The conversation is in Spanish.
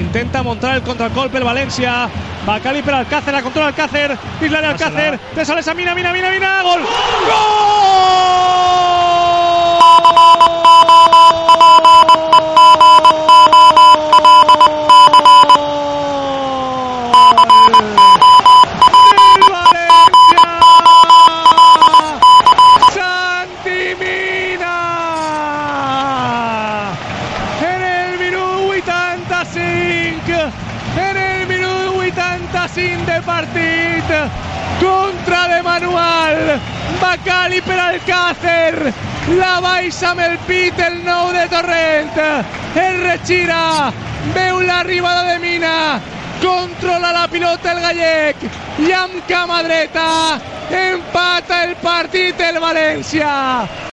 Intenta montar el contragolpe el Valencia. Bacali per Alcácer, la controla Alcácer. Isla de Alcácer. Te sale esa mina, mina, mina, mina. Gol. ¡Gol! En el minuto 85 de partit, contra de manual, Bacali per Alcácer, la baixa amb el pit el nou de Torrent, el retira, veu l'arribada de Mina, controla la pilota el gallec. I amb cama empata el partit el València.